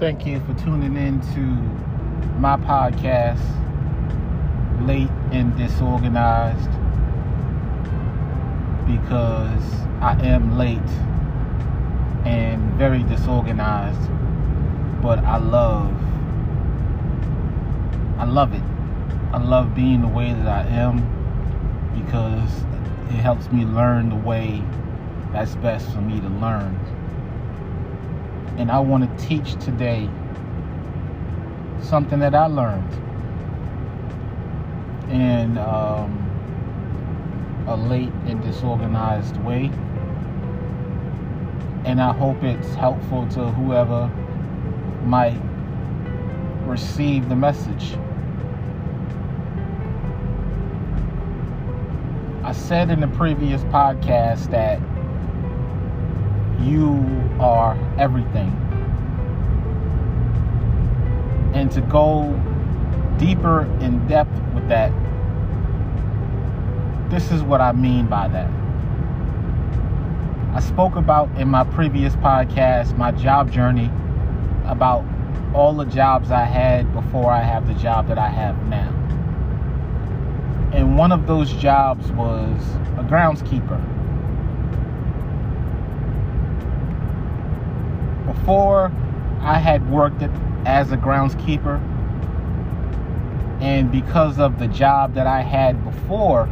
Thank you for tuning in to my podcast, Late and Disorganized, because I am late and very disorganized, but I love, I love it. I love being the way that I am because it helps me learn the way that's best for me to learn. And I want to teach today something that I learned in um, a late and disorganized way. And I hope it's helpful to whoever might receive the message. I said in the previous podcast that you are everything. And to go deeper in depth with that, this is what I mean by that. I spoke about in my previous podcast my job journey about all the jobs I had before I have the job that I have now. And one of those jobs was a groundskeeper. Before I had worked as a groundskeeper, and because of the job that I had before,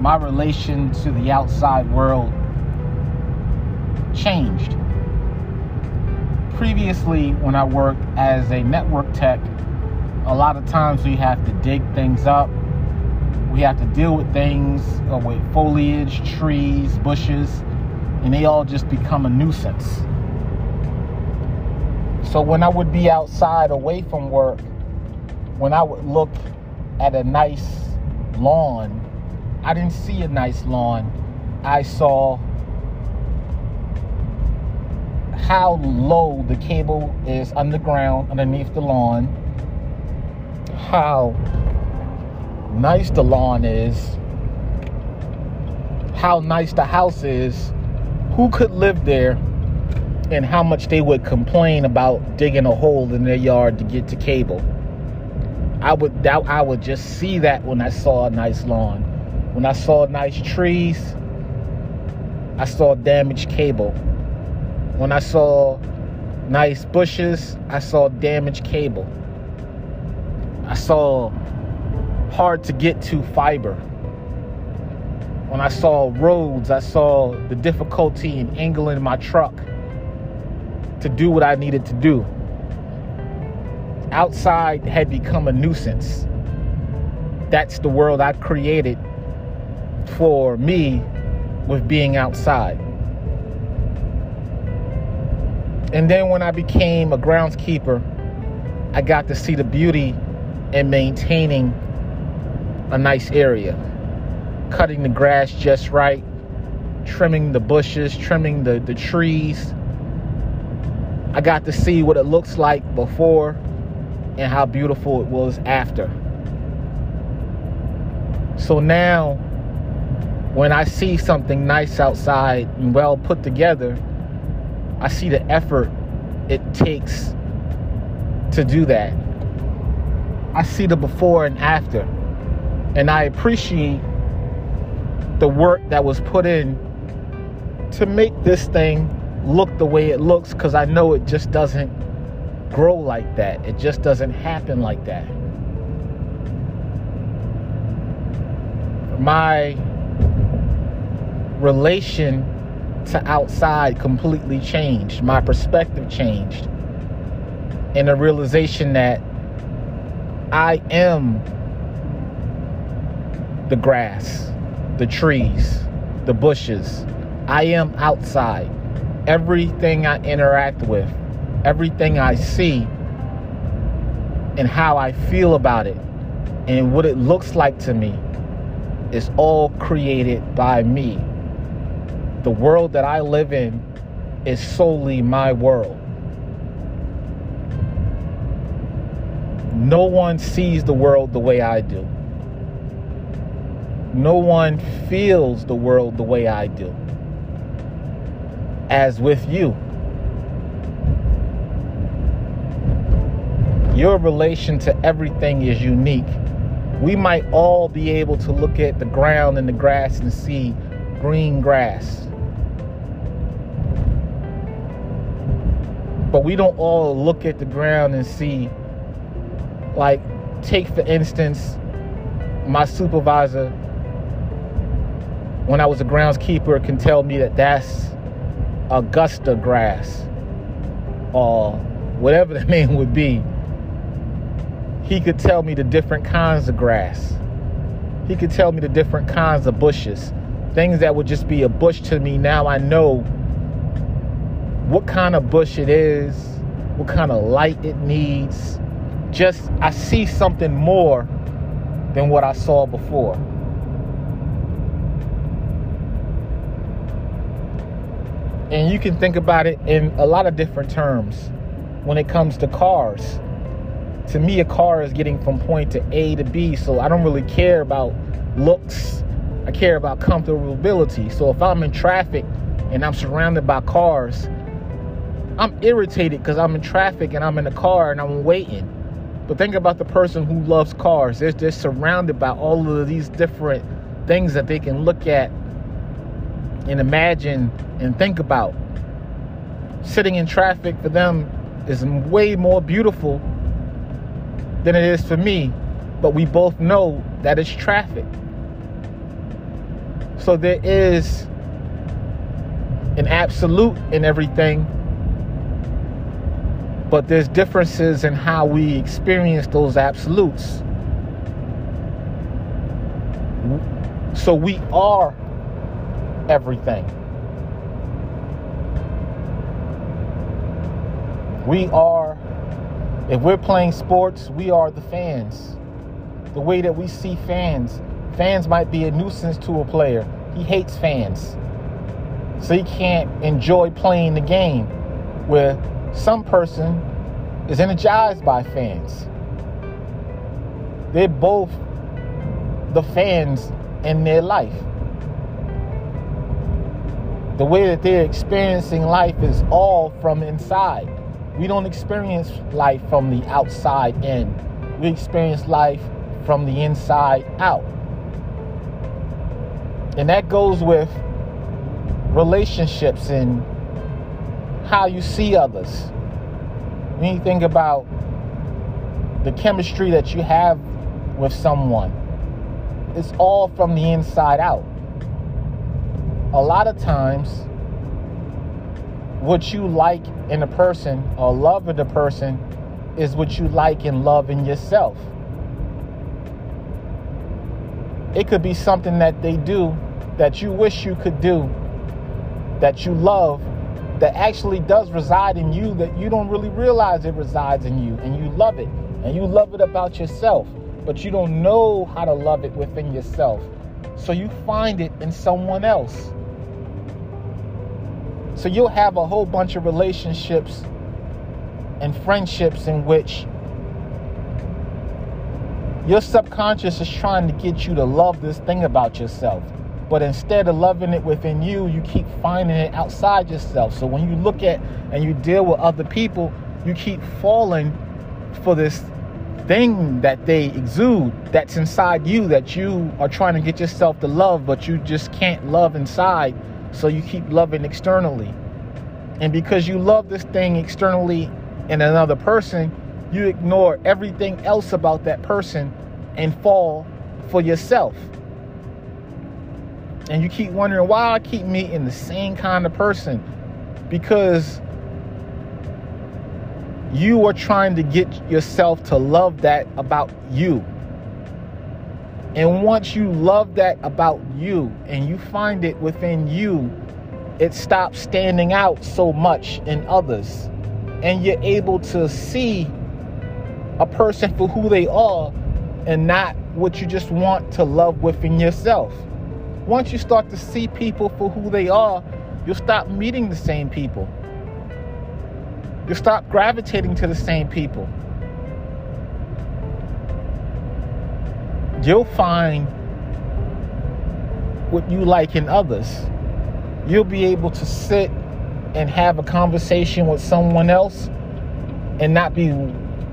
my relation to the outside world changed. Previously, when I worked as a network tech, a lot of times we have to dig things up. We have to deal with things uh, with foliage, trees, bushes, and they all just become a nuisance. So when I would be outside away from work, when I would look at a nice lawn, I didn't see a nice lawn. I saw how low the cable is underground underneath the lawn, how nice the lawn is, how nice the house is, who could live there, and how much they would complain about digging a hole in their yard to get to cable. I would doubt I would just see that when I saw a nice lawn. When I saw nice trees, I saw damaged cable. When I saw nice bushes, I saw damaged cable. I saw hard to get to fiber. When I saw roads, I saw the difficulty in angling my truck to do what I needed to do. Outside had become a nuisance. That's the world I created for me with being outside. And then when I became a groundskeeper, I got to see the beauty in maintaining a nice area, cutting the grass just right, trimming the bushes, trimming the, the trees, I got to see what it looks like before and how beautiful it was after. So now, when I see something nice outside and well put together, I see the effort it takes to do that. I see the before and after, and I appreciate the work that was put in to make this thing look the way it looks because I know it just doesn't grow like that. It just doesn't happen like that. My relation to outside completely changed. My perspective changed. And the realization that I am the grass, the trees, the bushes. I am outside everything I interact with, everything I see, and how I feel about it, and what it looks like to me is all created by me. The world that I live in is solely my world. No one sees the world the way I do. No one feels the world the way I do as with you. Your relation to everything is unique. We might all be able to look at the ground and the grass and see green grass. But we don't all look at the ground and see, like, take for instance, my supervisor, when I was a groundskeeper, can tell me that that's Augusta grass or whatever the name would be. He could tell me the different kinds of grass. He could tell me the different kinds of bushes. Things that would just be a bush to me. Now I know what kind of bush it is, what kind of light it needs. Just, I see something more than what I saw before. And you can think about it in a lot of different terms when it comes to cars. To me, a car is getting from point to A to B, so I don't really care about looks. I care about comfortability. So if I'm in traffic and I'm surrounded by cars, I'm irritated because I'm in traffic and I'm in a car and I'm waiting. But think about the person who loves cars. They're just surrounded by all of these different things that they can look at and imagine and think about. Sitting in traffic for them is way more beautiful than it is for me, but we both know that it's traffic. So there is an absolute in everything but there's differences in how we experience those absolutes. So we are everything. We are, if we're playing sports, we are the fans. The way that we see fans, fans might be a nuisance to a player. He hates fans. So he can't enjoy playing the game. Where some person is energized by fans. They're both the fans in their life. The way that they're experiencing life is all from inside. We don't experience life from the outside in. We experience life from the inside out. And that goes with relationships and how you see others. When you think about the chemistry that you have with someone, it's all from the inside out. A lot of times, what you like in a person or love in a person is what you like and love in yourself. It could be something that they do that you wish you could do, that you love, that actually does reside in you that you don't really realize it resides in you and you love it and you love it about yourself but you don't know how to love it within yourself so you find it in someone else so you'll have a whole bunch of relationships and friendships in which your subconscious is trying to get you to love this thing about yourself but instead of loving it within you, you keep finding it outside yourself. So when you look at and you deal with other people, you keep falling for this thing that they exude that's inside you that you are trying to get yourself to love, but you just can't love inside. So you keep loving externally. And because you love this thing externally in another person, you ignore everything else about that person and fall for yourself and you keep wondering why I keep meeting the same kind of person because you are trying to get yourself to love that about you. And once you love that about you and you find it within you, it stops standing out so much in others. And you're able to see a person for who they are and not what you just want to love within yourself once you start to see people for who they are, you'll stop meeting the same people. You'll stop gravitating to the same people. You'll find what you like in others. You'll be able to sit and have a conversation with someone else and not be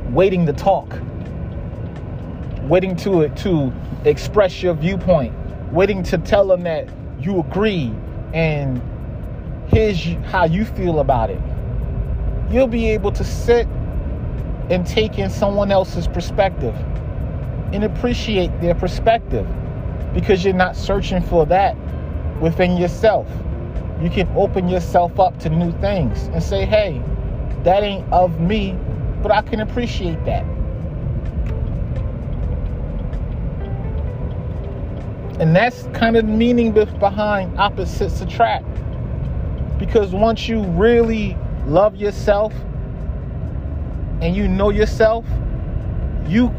waiting to talk, waiting to it to express your viewpoint, waiting to tell them that you agree and here's how you feel about it. You'll be able to sit and take in someone else's perspective and appreciate their perspective because you're not searching for that within yourself. You can open yourself up to new things and say, hey, that ain't of me, but I can appreciate that. And that's kind of the meaning behind opposites attract. Because once you really love yourself and you know yourself, you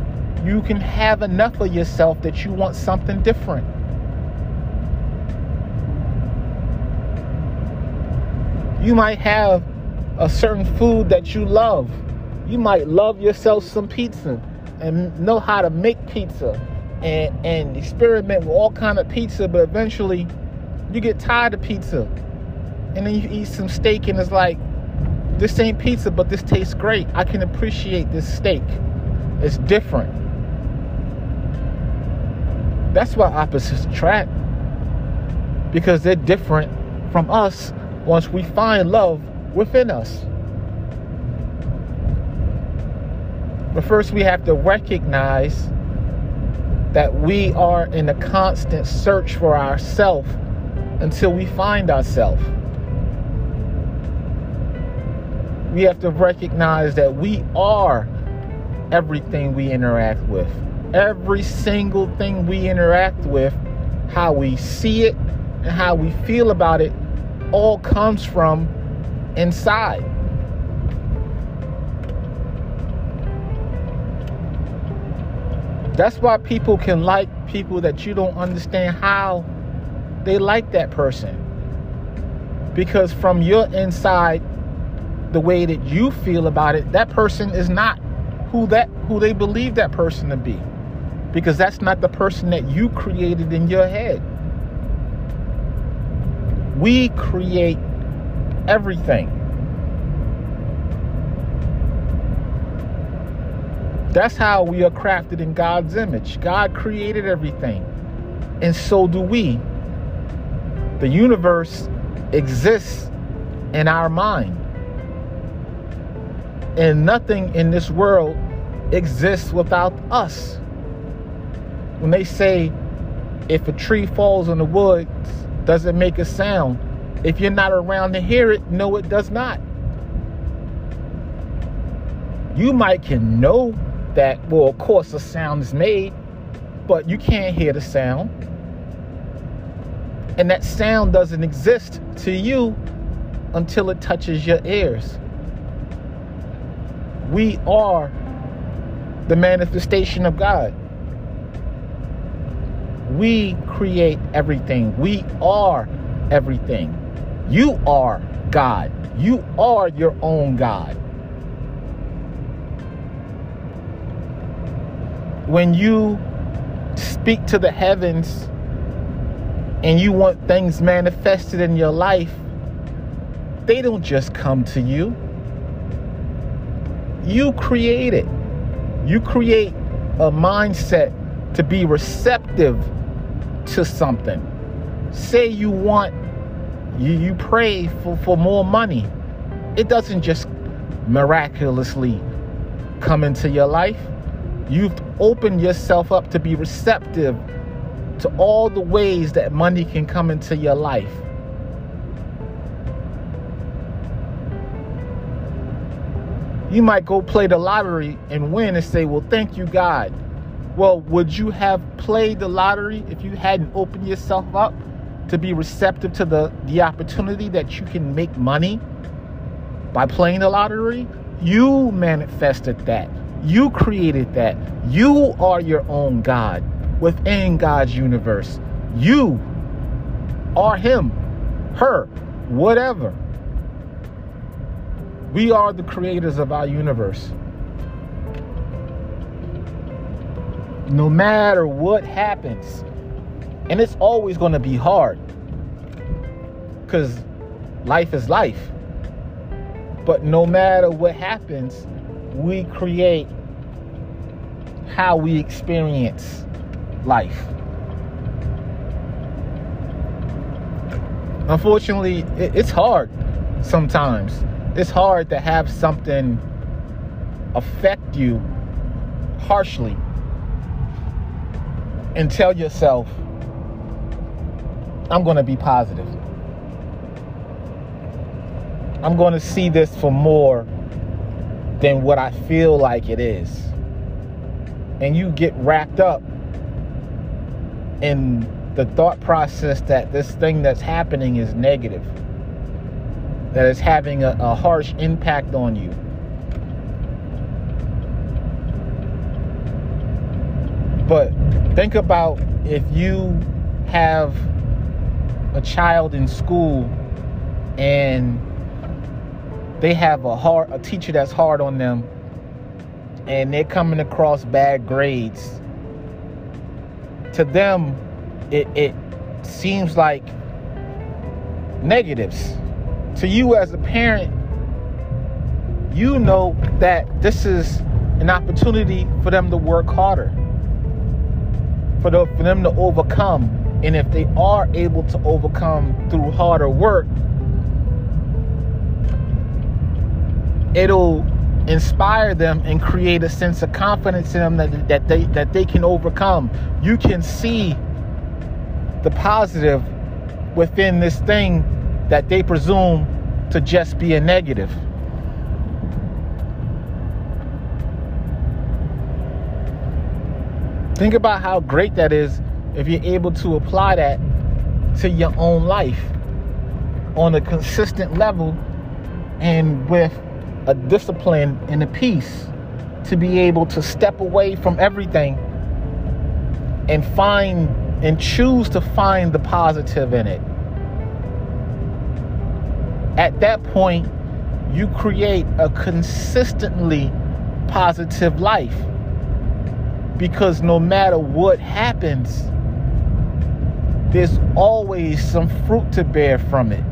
you can have enough of yourself that you want something different. You might have a certain food that you love. You might love yourself some pizza and know how to make pizza and, and experiment with all kind of pizza, but eventually you get tired of pizza. And then you eat some steak and it's like, this ain't pizza, but this tastes great. I can appreciate this steak. It's different. That's why opposites attract. Because they're different from us once we find love within us. But first, we have to recognize that we are in a constant search for ourself until we find ourselves. We have to recognize that we are everything we interact with. Every single thing we interact with, how we see it and how we feel about it, all comes from inside. That's why people can like people that you don't understand how they like that person. Because from your inside, the way that you feel about it, that person is not who that who they believe that person to be. Because that's not the person that you created in your head. We create everything. That's how we are crafted in God's image. God created everything, and so do we. The universe exists in our mind, and nothing in this world exists without us. When they say, if a tree falls in the woods, does it make a sound? If you're not around to hear it, no, it does not. You might can know that, well, of course, a sound is made, but you can't hear the sound. And that sound doesn't exist to you until it touches your ears. We are the manifestation of God. We create everything. We are everything. You are God. You are your own God. when you speak to the heavens and you want things manifested in your life, they don't just come to you. You create it. You create a mindset to be receptive to something. Say you want, you, you pray for, for more money. It doesn't just miraculously come into your life. You've opened yourself up to be receptive to all the ways that money can come into your life. You might go play the lottery and win and say, Well, thank you, God. Well, would you have played the lottery if you hadn't opened yourself up to be receptive to the, the opportunity that you can make money by playing the lottery? You manifested that. You created that. You are your own God within God's universe. You are Him, her, whatever. We are the creators of our universe. No matter what happens, and it's always going to be hard because life is life. But no matter what happens, we create how we experience life. Unfortunately, it's hard sometimes. It's hard to have something affect you harshly and tell yourself, I'm going to be positive. I'm going to see this for more than what I feel like it is. And you get wrapped up in the thought process that this thing that's happening is negative, that it's having a, a harsh impact on you. But think about if you have a child in school and they have a hard a teacher that's hard on them and they're coming across bad grades to them it, it seems like negatives. To you as a parent you know that this is an opportunity for them to work harder for, the, for them to overcome and if they are able to overcome through harder work it'll inspire them and create a sense of confidence in them that, that they that they can overcome. You can see the positive within this thing that they presume to just be a negative. Think about how great that is if you're able to apply that to your own life on a consistent level and with a discipline and a peace to be able to step away from everything and find and choose to find the positive in it. At that point, you create a consistently positive life because no matter what happens, there's always some fruit to bear from it.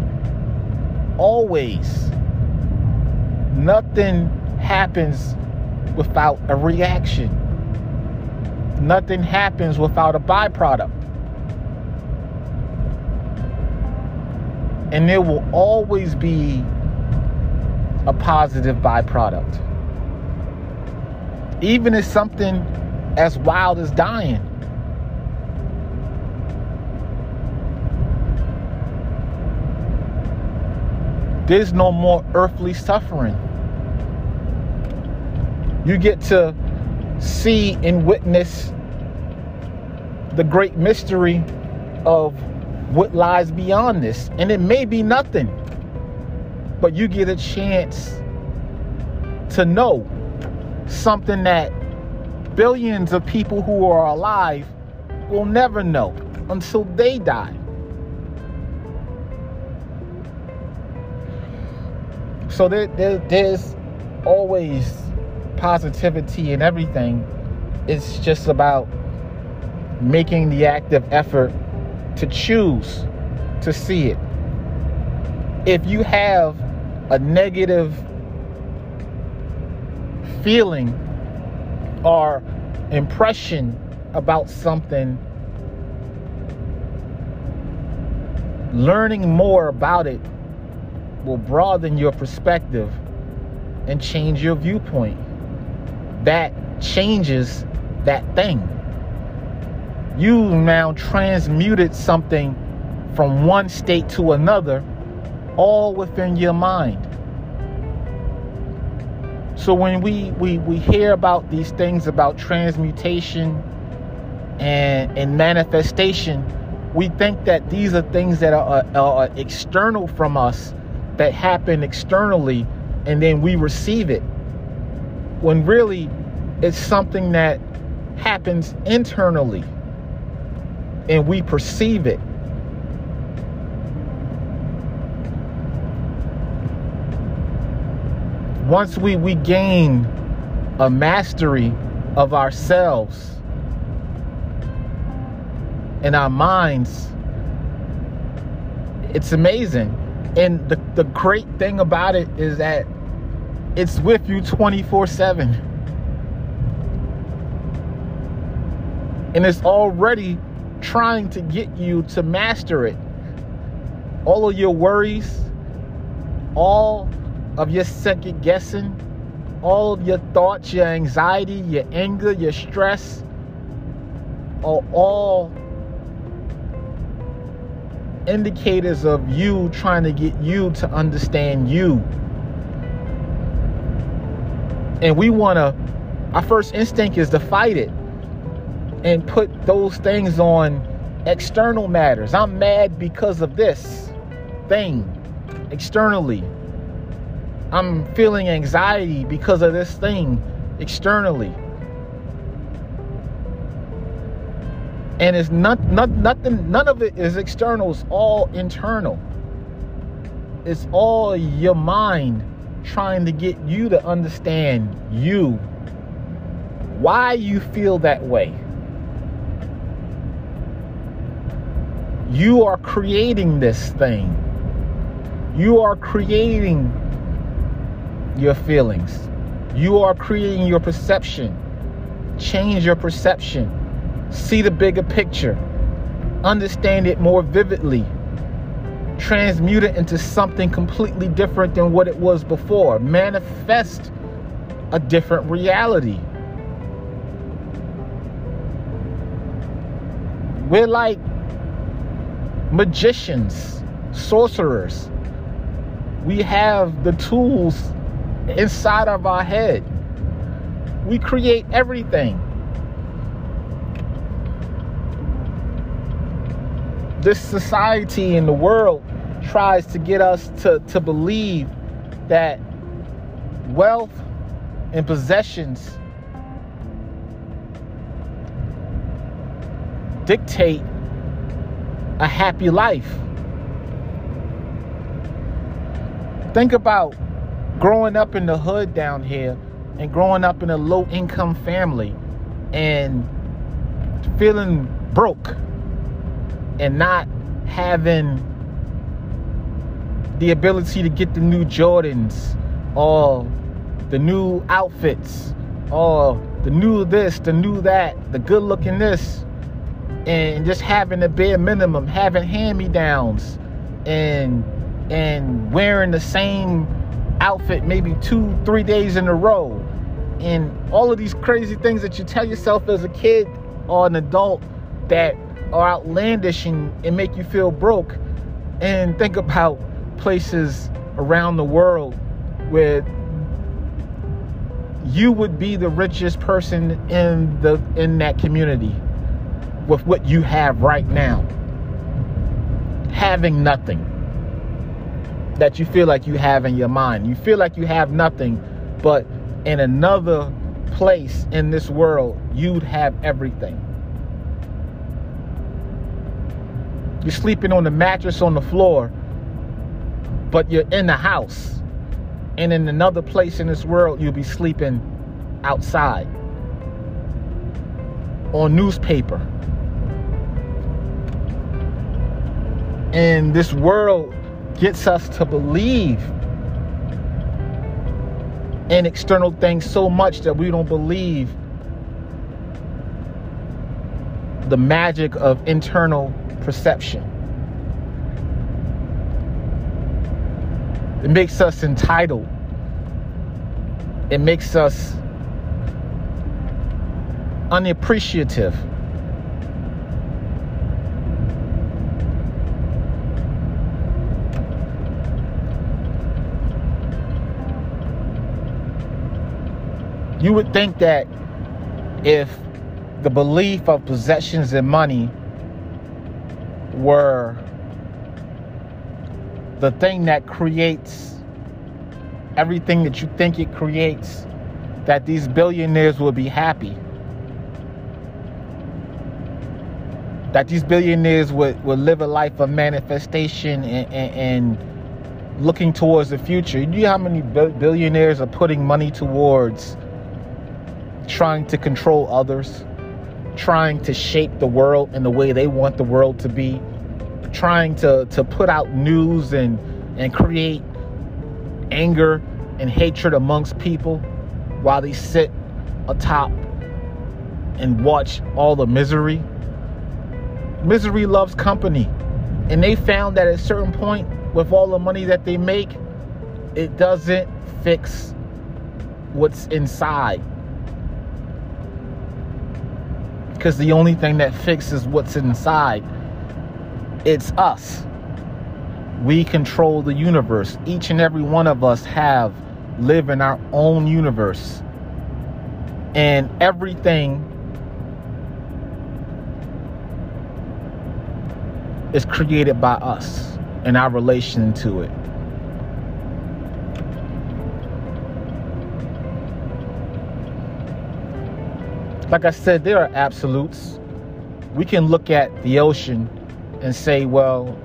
Always. Nothing happens without a reaction. Nothing happens without a byproduct. And there will always be a positive byproduct. Even if something as wild as dying. There's no more earthly suffering. You get to see and witness the great mystery of what lies beyond this. And it may be nothing, but you get a chance to know something that billions of people who are alive will never know until they die. So there, there, there's always positivity and everything. It's just about making the active effort to choose to see it. If you have a negative feeling or impression about something, learning more about it will broaden your perspective and change your viewpoint that changes that thing. You now transmuted something from one state to another, all within your mind. So when we, we, we hear about these things about transmutation and, and manifestation, we think that these are things that are, are, are external from us, that happen externally, and then we receive it when really it's something that happens internally and we perceive it. Once we, we gain a mastery of ourselves and our minds, it's amazing. And the, the great thing about it is that it's with you 24 7. And it's already trying to get you to master it. All of your worries, all of your second guessing, all of your thoughts, your anxiety, your anger, your stress are all indicators of you trying to get you to understand you. And we want to, our first instinct is to fight it and put those things on external matters. I'm mad because of this thing externally. I'm feeling anxiety because of this thing externally. And it's not, not nothing, none of it is external, it's all internal. It's all your mind trying to get you to understand you. Why you feel that way. You are creating this thing. You are creating your feelings. You are creating your perception. Change your perception. See the bigger picture. Understand it more vividly. Transmute it into something completely different than what it was before. Manifest a different reality. We're like magicians, sorcerers. We have the tools inside of our head. We create everything. This society and the world tries to get us to, to believe that wealth and possessions dictate a happy life. Think about growing up in the hood down here and growing up in a low income family and feeling broke and not having the ability to get the new Jordans or the new outfits or the new this, the new that, the good looking this, and just having the bare minimum, having hand me downs and and wearing the same outfit maybe two, three days in a row. And all of these crazy things that you tell yourself as a kid or an adult that are outlandish and, and make you feel broke. And think about places around the world where you would be the richest person in the in that community with what you have right now having nothing that you feel like you have in your mind. You feel like you have nothing, but in another place in this world, you'd have everything. You're sleeping on the mattress on the floor, but you're in the house. And in another place in this world, you'll be sleeping outside on newspaper. And this world gets us to believe in external things so much that we don't believe the magic of internal perception. It makes us entitled. It makes us unappreciative. You would think that if the belief of possessions and money were the thing that creates everything that you think it creates, that these billionaires will be happy. That these billionaires would, would live a life of manifestation and, and, and looking towards the future. You know how many billionaires are putting money towards trying to control others, trying to shape the world in the way they want the world to be, trying to, to put out news and, and create anger and hatred amongst people while they sit atop and watch all the misery. Misery loves company. And they found that at a certain point, with all the money that they make, it doesn't fix what's inside. Because the only thing that fixes what's inside, it's us. We control the universe. Each and every one of us have live in our own universe. And everything is created by us and our relation to it. Like I said, there are absolutes. We can look at the ocean and say, well,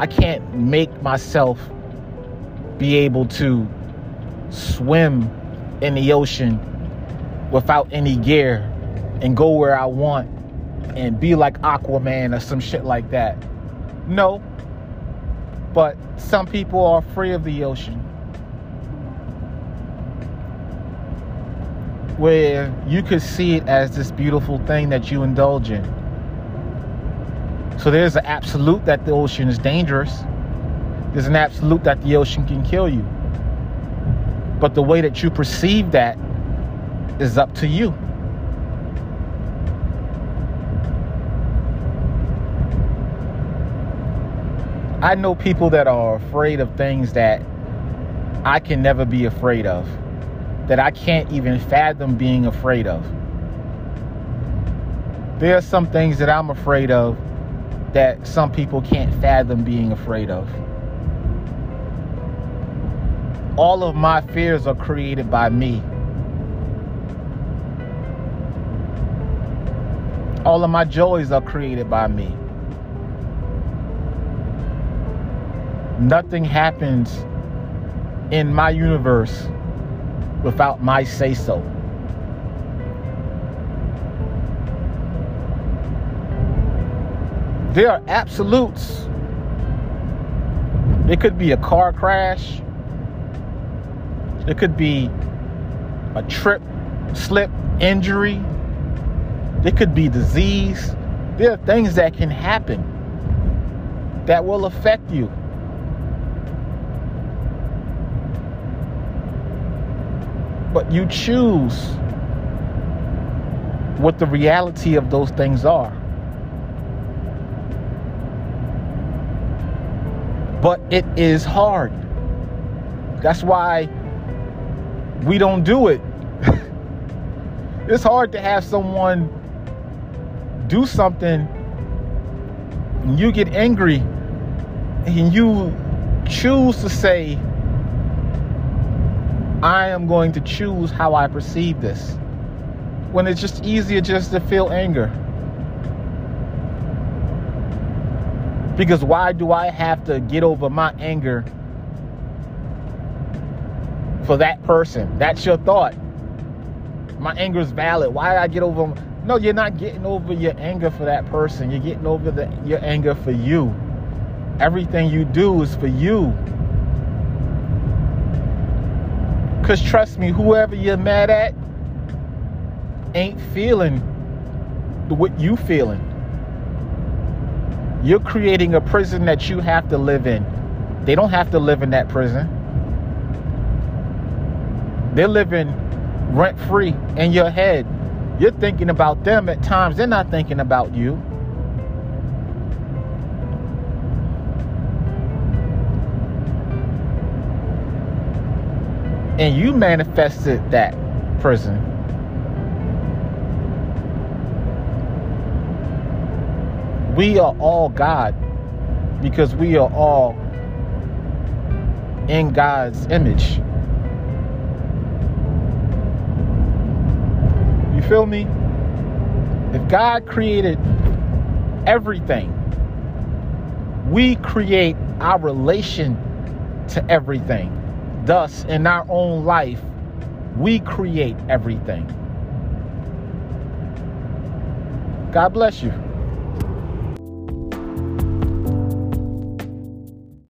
I can't make myself be able to swim in the ocean without any gear and go where I want and be like Aquaman or some shit like that. No. But some people are free of the ocean. Where you could see it as this beautiful thing that you indulge in. So there's an absolute that the ocean is dangerous. There's an absolute that the ocean can kill you. But the way that you perceive that is up to you. I know people that are afraid of things that I can never be afraid of, that I can't even fathom being afraid of. There are some things that I'm afraid of that some people can't fathom being afraid of. All of my fears are created by me. All of my joys are created by me. Nothing happens in my universe without my say so. There are absolutes. It could be a car crash. It could be a trip, slip, injury. It could be disease. There are things that can happen that will affect you. But you choose what the reality of those things are. But it is hard. That's why we don't do it. it's hard to have someone do something and you get angry and you choose to say, I am going to choose how I perceive this. When it's just easier just to feel anger. Because why do I have to get over my anger for that person. That's your thought. My anger is valid. Why did I get over? them? No, you're not getting over your anger for that person. You're getting over the, your anger for you. Everything you do is for you. Because trust me, whoever you're mad at ain't feeling what you feeling. You're creating a prison that you have to live in. They don't have to live in that prison. They're living rent free in your head. You're thinking about them at times, they're not thinking about you. And you manifested that prison. We are all God because we are all in God's image. You feel me? If God created everything, we create our relation to everything. Thus, in our own life, we create everything. God bless you.